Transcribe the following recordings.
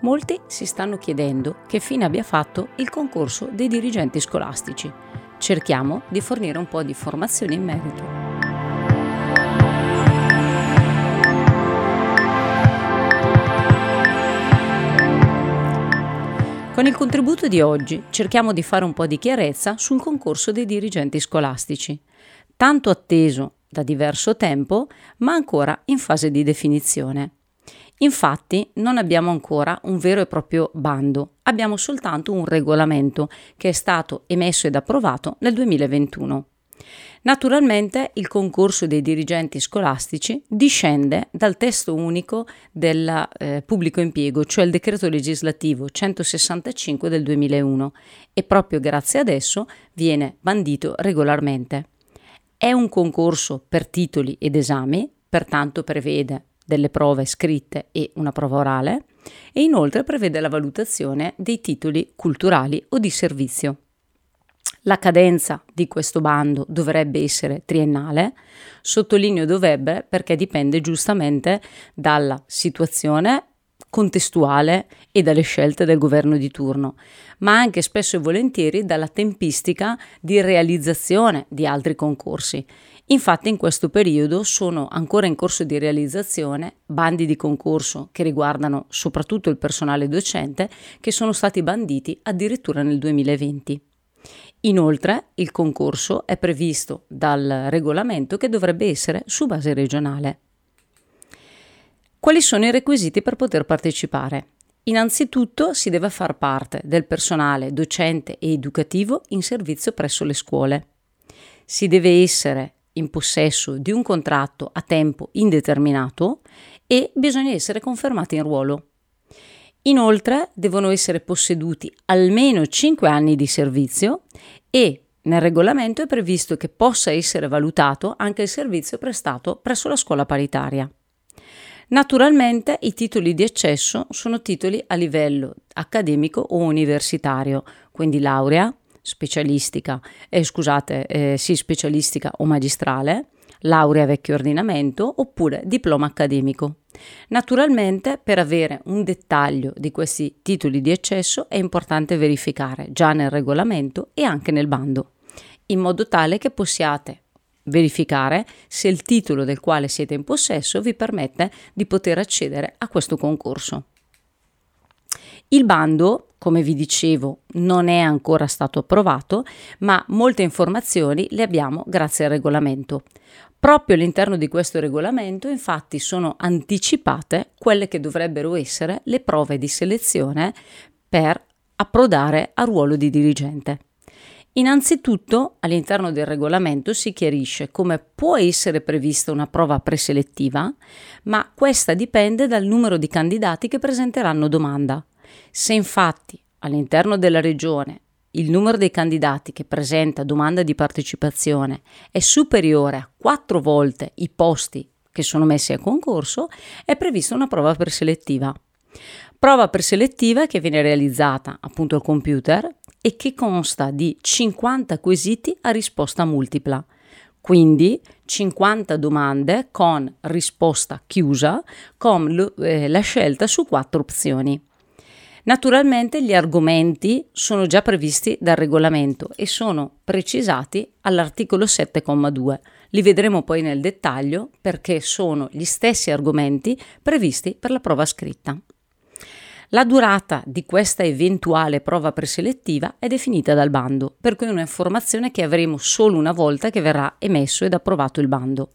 Molti si stanno chiedendo che fine abbia fatto il concorso dei dirigenti scolastici. Cerchiamo di fornire un po' di informazioni in merito. Con il contributo di oggi cerchiamo di fare un po' di chiarezza sul concorso dei dirigenti scolastici, tanto atteso da diverso tempo, ma ancora in fase di definizione. Infatti non abbiamo ancora un vero e proprio bando, abbiamo soltanto un regolamento che è stato emesso ed approvato nel 2021. Naturalmente il concorso dei dirigenti scolastici discende dal testo unico del eh, pubblico impiego, cioè il decreto legislativo 165 del 2001 e proprio grazie ad esso viene bandito regolarmente. È un concorso per titoli ed esami, pertanto prevede delle prove scritte e una prova orale e inoltre prevede la valutazione dei titoli culturali o di servizio. La cadenza di questo bando dovrebbe essere triennale, sottolineo dovrebbe perché dipende giustamente dalla situazione contestuale e dalle scelte del governo di turno, ma anche spesso e volentieri dalla tempistica di realizzazione di altri concorsi Infatti in questo periodo sono ancora in corso di realizzazione bandi di concorso che riguardano soprattutto il personale docente che sono stati banditi addirittura nel 2020. Inoltre il concorso è previsto dal regolamento che dovrebbe essere su base regionale. Quali sono i requisiti per poter partecipare? Innanzitutto si deve far parte del personale docente e educativo in servizio presso le scuole. Si deve essere in possesso di un contratto a tempo indeterminato e bisogna essere confermati in ruolo. Inoltre devono essere posseduti almeno 5 anni di servizio e nel regolamento è previsto che possa essere valutato anche il servizio prestato presso la scuola paritaria. Naturalmente i titoli di accesso sono titoli a livello accademico o universitario, quindi laurea, specialistica, eh, scusate, eh, sì, specialistica o magistrale, laurea vecchio ordinamento oppure diploma accademico. Naturalmente per avere un dettaglio di questi titoli di accesso è importante verificare già nel regolamento e anche nel bando, in modo tale che possiate verificare se il titolo del quale siete in possesso vi permette di poter accedere a questo concorso. Il bando, come vi dicevo, non è ancora stato approvato, ma molte informazioni le abbiamo grazie al regolamento. Proprio all'interno di questo regolamento, infatti, sono anticipate quelle che dovrebbero essere le prove di selezione per approdare a ruolo di dirigente. Innanzitutto, all'interno del regolamento si chiarisce come può essere prevista una prova preselettiva, ma questa dipende dal numero di candidati che presenteranno domanda. Se infatti all'interno della regione il numero dei candidati che presenta domanda di partecipazione è superiore a quattro volte i posti che sono messi a concorso, è prevista una prova preselettiva. Prova preselettiva che viene realizzata appunto al computer e che consta di 50 quesiti a risposta multipla. Quindi 50 domande con risposta chiusa con eh, la scelta su quattro opzioni. Naturalmente gli argomenti sono già previsti dal regolamento e sono precisati all'articolo 7,2. Li vedremo poi nel dettaglio perché sono gli stessi argomenti previsti per la prova scritta. La durata di questa eventuale prova preselettiva è definita dal bando, per cui è un'informazione che avremo solo una volta che verrà emesso ed approvato il bando.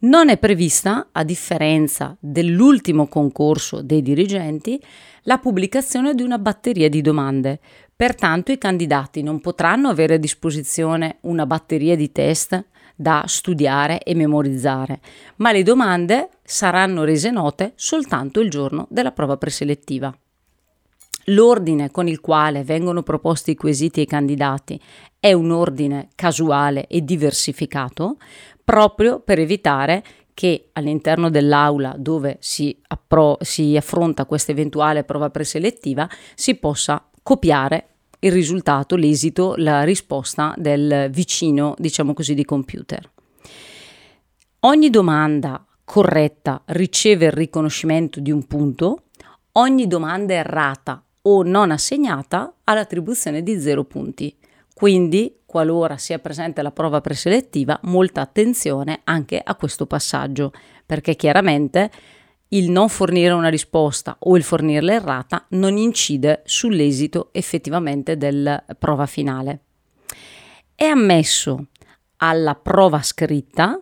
Non è prevista, a differenza dell'ultimo concorso dei dirigenti, la pubblicazione di una batteria di domande. Pertanto i candidati non potranno avere a disposizione una batteria di test da studiare e memorizzare, ma le domande saranno rese note soltanto il giorno della prova preselettiva. L'ordine con il quale vengono proposti i quesiti ai candidati è un ordine casuale e diversificato, proprio per evitare che all'interno dell'aula dove si, appro- si affronta questa eventuale prova preselettiva si possa copiare il risultato, l'esito, la risposta del vicino, diciamo così, di computer. Ogni domanda corretta riceve il riconoscimento di un punto, Ogni domanda errata o non assegnata ha l'attribuzione di 0 punti. Quindi, qualora sia presente la prova preselettiva, molta attenzione anche a questo passaggio, perché chiaramente il non fornire una risposta o il fornirla errata non incide sull'esito effettivamente della prova finale. È ammesso alla prova scritta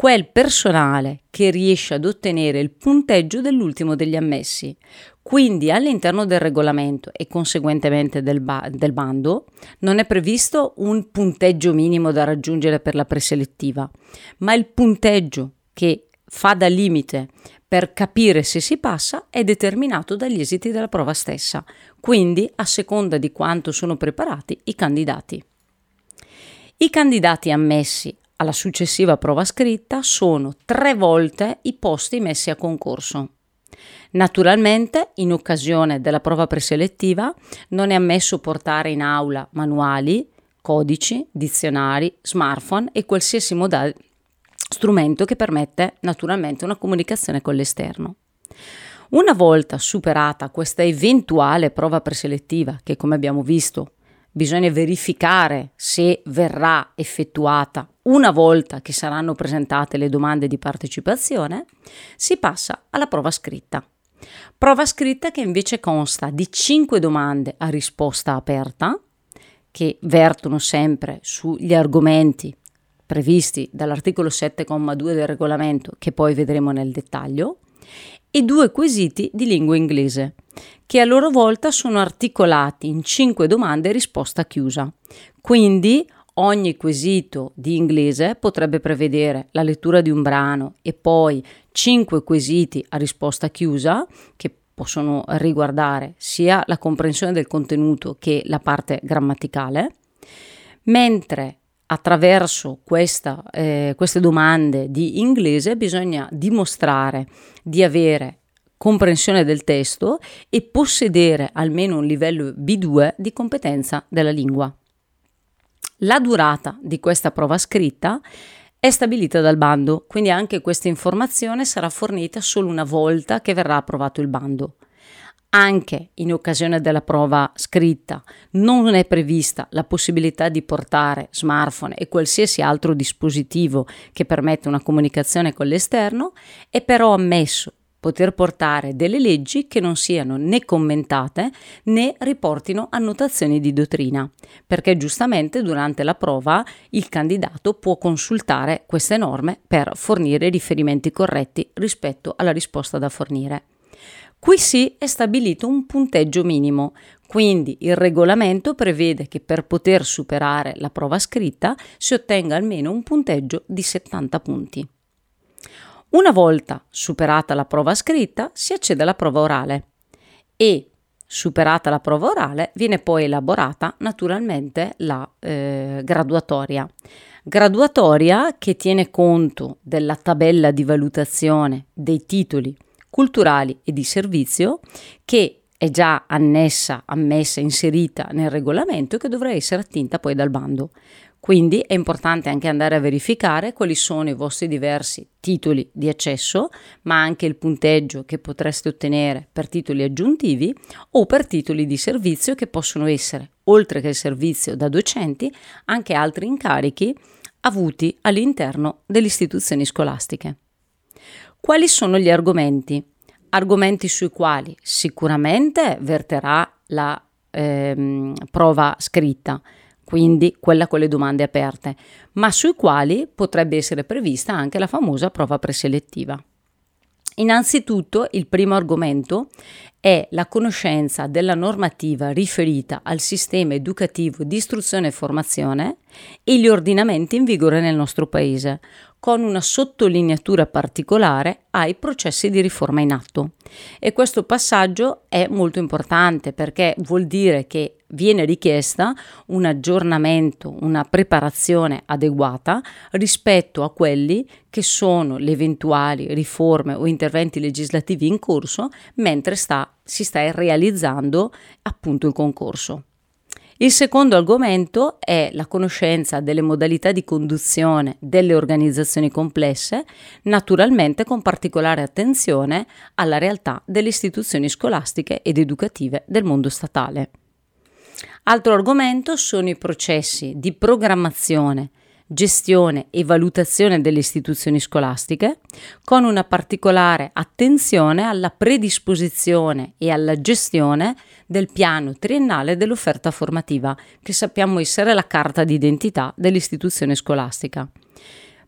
quel personale che riesce ad ottenere il punteggio dell'ultimo degli ammessi. Quindi all'interno del regolamento e conseguentemente del, ba- del, bando non è previsto un punteggio minimo da raggiungere per la preselettiva, ma il punteggio che fa da limite per capire se si passa è determinato dagli esiti della prova stessa, quindi a seconda di quanto sono preparati i candidati. I candidati ammessi alla successiva prova scritta sono tre volte i posti messi a concorso. Naturalmente, in occasione della prova preselettiva, non è ammesso portare in aula manuali, codici, dizionari, smartphone e qualsiasi modal- strumento che permette naturalmente una comunicazione con l'esterno. Una volta superata questa eventuale prova preselettiva, che come abbiamo visto bisogna verificare se verrà effettuata una volta che saranno presentate le domande di partecipazione, si passa alla prova scritta. Prova scritta che invece consta di 5 domande a risposta aperta, che vertono sempre sugli argomenti previsti dall'articolo 7,2 del regolamento, che poi vedremo nel dettaglio, e due quesiti di lingua inglese, che a loro volta sono articolati in cinque domande e risposta chiusa. Quindi ogni quesito di inglese potrebbe prevedere la lettura di un brano e poi cinque quesiti a risposta chiusa che possono riguardare sia la comprensione del contenuto che la parte grammaticale, mentre attraverso questa, eh, queste domande di inglese bisogna dimostrare di avere comprensione del testo e possedere almeno un livello B2 di competenza della lingua. La durata di questa prova scritta è stabilita dal bando, quindi anche questa informazione sarà fornita solo una volta che verrà approvato il bando. Anche in occasione della prova scritta non è prevista la possibilità di portare smartphone e qualsiasi altro dispositivo che permette una comunicazione con l'esterno, è però ammesso poter portare delle leggi che non siano né commentate né riportino annotazioni di dottrina, perché giustamente durante la prova il candidato può consultare queste norme per fornire riferimenti corretti rispetto alla risposta da fornire. Qui sì è stabilito un punteggio minimo, quindi il regolamento prevede che per poter superare la prova scritta si ottenga almeno un punteggio di 70 punti. Una volta superata la prova scritta si accede alla prova orale e superata la prova orale viene poi elaborata naturalmente la eh, graduatoria. Graduatoria che tiene conto della tabella di valutazione dei titoli culturali e di servizio che è già annessa, ammessa, inserita nel regolamento e che dovrà essere attinta poi dal bando. Quindi è importante anche andare a verificare quali sono i vostri diversi titoli di accesso, ma anche il punteggio che potreste ottenere per titoli aggiuntivi o per titoli di servizio che possono essere, oltre che il servizio da docenti, anche altri incarichi avuti all'interno delle istituzioni scolastiche. Quali sono gli argomenti? Argomenti sui quali sicuramente verterà la ehm, prova scritta, quindi quella con le domande aperte, ma sui quali potrebbe essere prevista anche la famosa prova preselettiva. Innanzitutto il primo argomento è la conoscenza della normativa riferita al sistema educativo di istruzione e formazione e gli ordinamenti in vigore nel nostro Paese, con una sottolineatura particolare ai processi di riforma in atto. E questo passaggio è molto importante perché vuol dire che viene richiesta un aggiornamento, una preparazione adeguata rispetto a quelli che sono le eventuali riforme o interventi legislativi in corso mentre sta, si sta realizzando appunto il concorso. Il secondo argomento è la conoscenza delle modalità di conduzione delle organizzazioni complesse, naturalmente con particolare attenzione alla realtà delle istituzioni scolastiche ed educative del mondo statale. Altro argomento sono i processi di programmazione, gestione e valutazione delle istituzioni scolastiche, con una particolare attenzione alla predisposizione e alla gestione del piano triennale dell'offerta formativa, che sappiamo essere la carta d'identità dell'istituzione scolastica.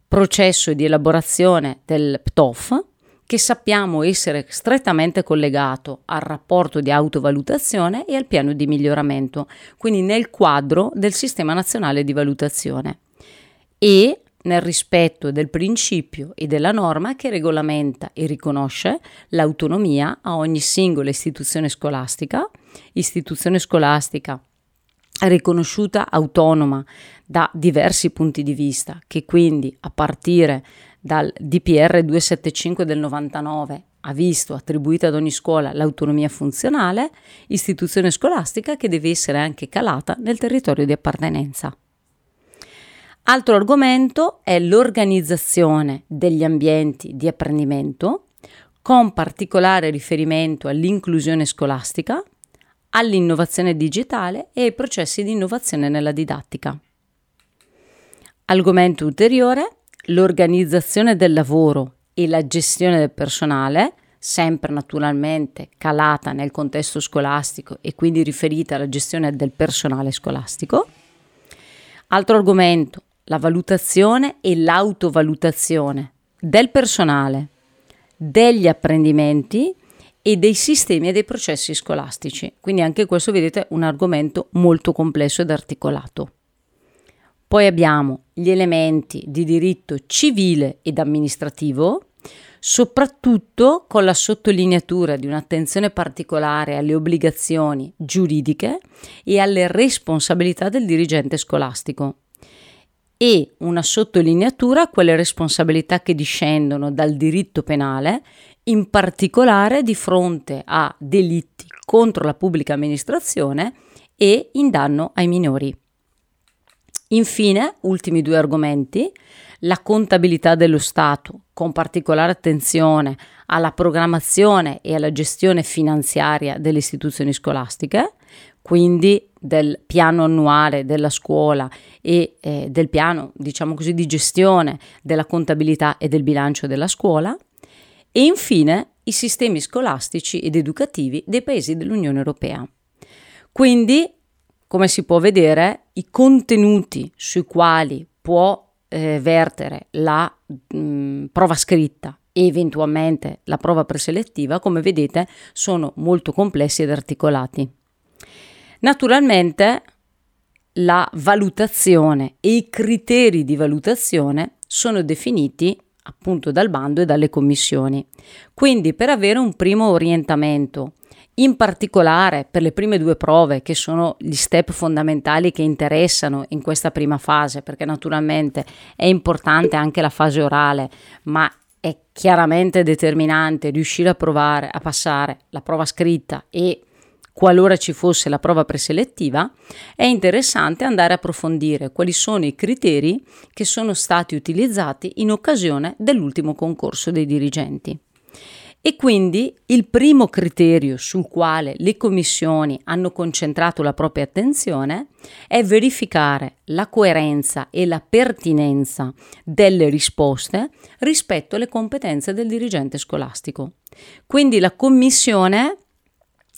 Processo di elaborazione del PTOF, che sappiamo essere strettamente collegato al rapporto di autovalutazione e al piano di miglioramento, quindi nel quadro del Sistema Nazionale di Valutazione e nel rispetto del principio e della norma che regolamenta e riconosce l'autonomia a ogni singola istituzione scolastica, istituzione scolastica riconosciuta autonoma da diversi punti di vista, che quindi a partire dal DPR 275 del 99 ha visto attribuita ad ogni scuola l'autonomia funzionale, istituzione scolastica che deve essere anche calata nel territorio di appartenenza. Altro argomento è l'organizzazione degli ambienti di apprendimento, con particolare riferimento all'inclusione scolastica, all'innovazione digitale e ai processi di innovazione nella didattica. Argomento ulteriore, l'organizzazione del lavoro e la gestione del personale, sempre naturalmente calata nel contesto scolastico e quindi riferita alla gestione del personale scolastico. Altro argomento, la valutazione e l'autovalutazione del personale, degli apprendimenti e dei sistemi e dei processi scolastici. Quindi anche questo, vedete, è un argomento molto complesso ed articolato. Poi abbiamo gli elementi di diritto civile ed amministrativo, soprattutto con la sottolineatura di un'attenzione particolare alle obbligazioni giuridiche e alle responsabilità del dirigente scolastico e una sottolineatura a quelle responsabilità che discendono dal diritto penale, in particolare di fronte a delitti contro la pubblica amministrazione e in danno ai minori. Infine, ultimi due argomenti, la contabilità dello Stato, con particolare attenzione alla programmazione e alla gestione finanziaria delle istituzioni scolastiche, quindi del piano annuale della scuola e eh, del piano, diciamo così, di gestione della contabilità e del bilancio della scuola e infine i sistemi scolastici ed educativi dei paesi dell'Unione Europea. Quindi, come si può vedere, i contenuti sui quali può eh, vertere la mh, prova scritta e eventualmente la prova preselettiva, come vedete, sono molto complessi ed articolati. Naturalmente la valutazione e i criteri di valutazione sono definiti appunto dal bando e dalle commissioni. Quindi per avere un primo orientamento, in particolare per le prime due prove, che sono gli step fondamentali che interessano in questa prima fase, perché naturalmente è importante anche la fase orale, ma è chiaramente determinante riuscire a provare a passare la prova scritta e qualora ci fosse la prova preselettiva, è interessante andare a approfondire quali sono i criteri che sono stati utilizzati in occasione dell'ultimo concorso dei dirigenti. E quindi il primo criterio sul quale le commissioni hanno concentrato la propria attenzione è verificare la coerenza e la pertinenza delle risposte rispetto alle competenze del dirigente scolastico. Quindi la commissione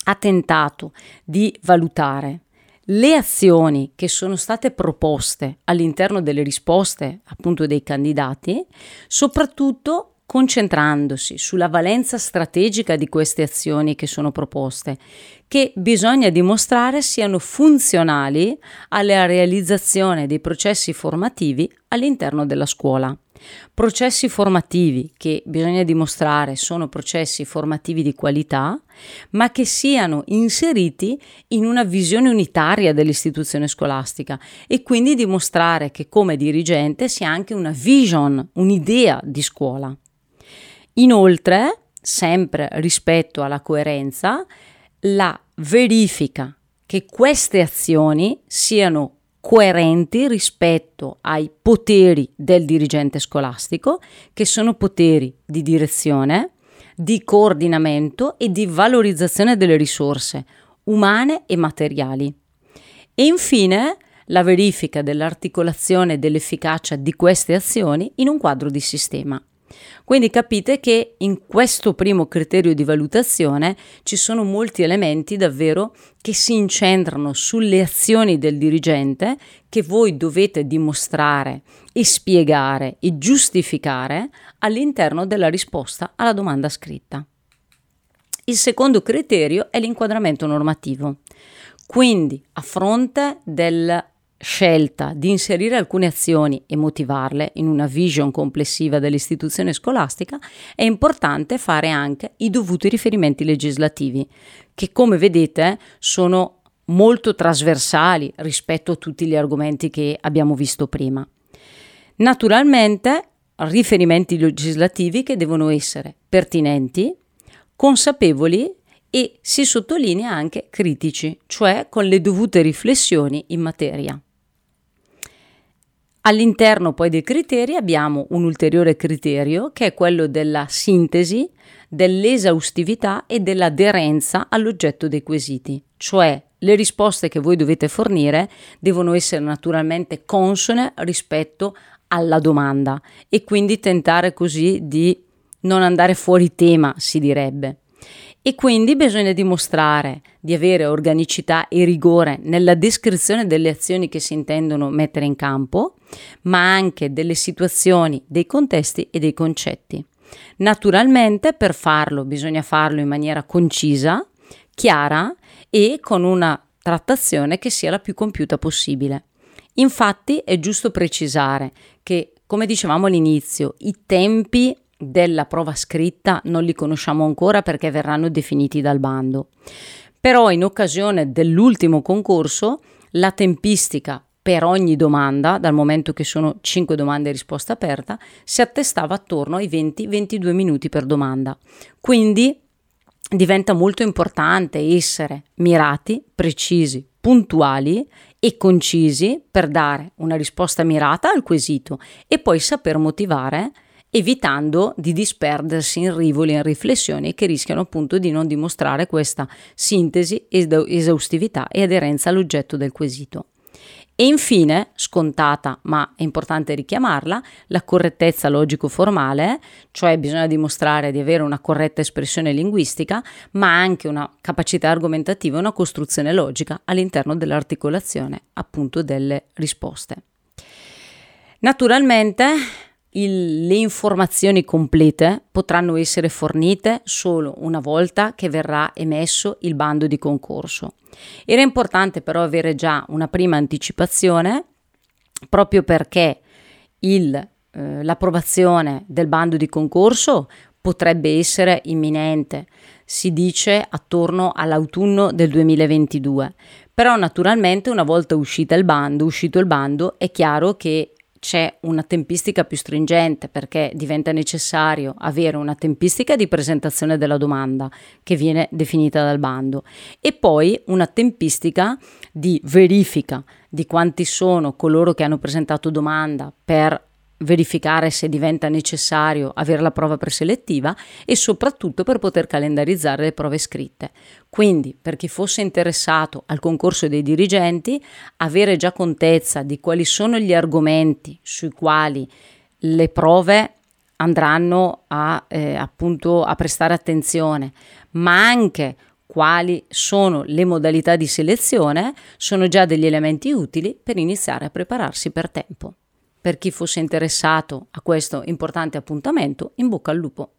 ha tentato di valutare le azioni che sono state proposte all'interno delle risposte appunto dei candidati, soprattutto concentrandosi sulla valenza strategica di queste azioni che sono proposte, che bisogna dimostrare siano funzionali alla realizzazione dei processi formativi all'interno della scuola. Processi formativi che bisogna dimostrare sono processi formativi di qualità, ma che siano inseriti in una visione unitaria dell'istituzione scolastica e quindi dimostrare che come dirigente si ha anche una vision, un'idea di scuola. Inoltre, sempre rispetto alla coerenza, la verifica che queste azioni siano coerenti rispetto ai poteri del dirigente scolastico, che sono poteri di direzione, di coordinamento e di valorizzazione delle risorse umane e materiali. E infine la verifica dell'articolazione dell'efficacia di queste azioni in un quadro di sistema. Quindi capite che in questo primo criterio di valutazione ci sono molti elementi davvero che si incentrano sulle azioni del dirigente che voi dovete dimostrare e spiegare e giustificare all'interno della risposta alla domanda scritta. Il secondo criterio è l'inquadramento normativo. Quindi, a fronte del scelta di inserire alcune azioni e motivarle in una vision complessiva dell'istituzione scolastica, è importante fare anche i dovuti riferimenti legislativi, che come vedete sono molto trasversali rispetto a tutti gli argomenti che abbiamo visto prima. Naturalmente, riferimenti legislativi che devono essere pertinenti, consapevoli e si sottolinea anche critici, cioè con le dovute riflessioni in materia. All'interno poi dei criteri abbiamo un ulteriore criterio che è quello della sintesi, dell'esaustività e dell'aderenza all'oggetto dei quesiti, cioè le risposte che voi dovete fornire devono essere naturalmente consone rispetto alla domanda e quindi tentare così di non andare fuori tema, si direbbe. E quindi bisogna dimostrare di avere organicità e rigore nella descrizione delle azioni che si intendono mettere in campo, ma anche delle situazioni, dei contesti e dei concetti. Naturalmente per farlo bisogna farlo in maniera concisa, chiara e con una trattazione che sia la più compiuta possibile. Infatti è giusto precisare che, come dicevamo all'inizio, i tempi della prova scritta non li conosciamo ancora perché verranno definiti dal bando. Però in occasione dell'ultimo concorso la tempistica per ogni domanda, dal momento che sono 5 domande e risposta aperta, si attestava attorno ai 20-22 minuti per domanda. Quindi diventa molto importante essere mirati, precisi, puntuali e concisi per dare una risposta mirata al quesito e poi saper motivare evitando di disperdersi in rivoli e in riflessioni che rischiano appunto di non dimostrare questa sintesi, esaustività e aderenza all'oggetto del quesito. E infine, scontata ma è importante richiamarla, la correttezza logico-formale, cioè bisogna dimostrare di avere una corretta espressione linguistica, ma anche una capacità argomentativa e una costruzione logica all'interno dell'articolazione appunto delle risposte. Naturalmente il, le informazioni complete potranno essere fornite solo una volta che verrà emesso il bando di concorso. Era importante però avere già una prima anticipazione proprio perché il, eh, l'approvazione del bando di concorso potrebbe essere imminente, si dice attorno all'autunno del 2022. Però naturalmente una volta uscita il bando, uscito il bando, è chiaro che c'è una tempistica più stringente perché diventa necessario avere una tempistica di presentazione della domanda che viene definita dal bando. E poi una tempistica di verifica di quanti sono coloro che hanno presentato domanda per verificare se diventa necessario avere la prova preselettiva e soprattutto per poter calendarizzare le prove scritte. Quindi, per chi fosse interessato al concorso dei dirigenti, avere già contezza di quali sono gli argomenti sui quali le prove andranno a, eh, appunto a prestare attenzione, ma anche quali sono le modalità di selezione, sono già degli elementi utili per iniziare a prepararsi per tempo. Per chi fosse interessato a questo importante appuntamento, in bocca al lupo.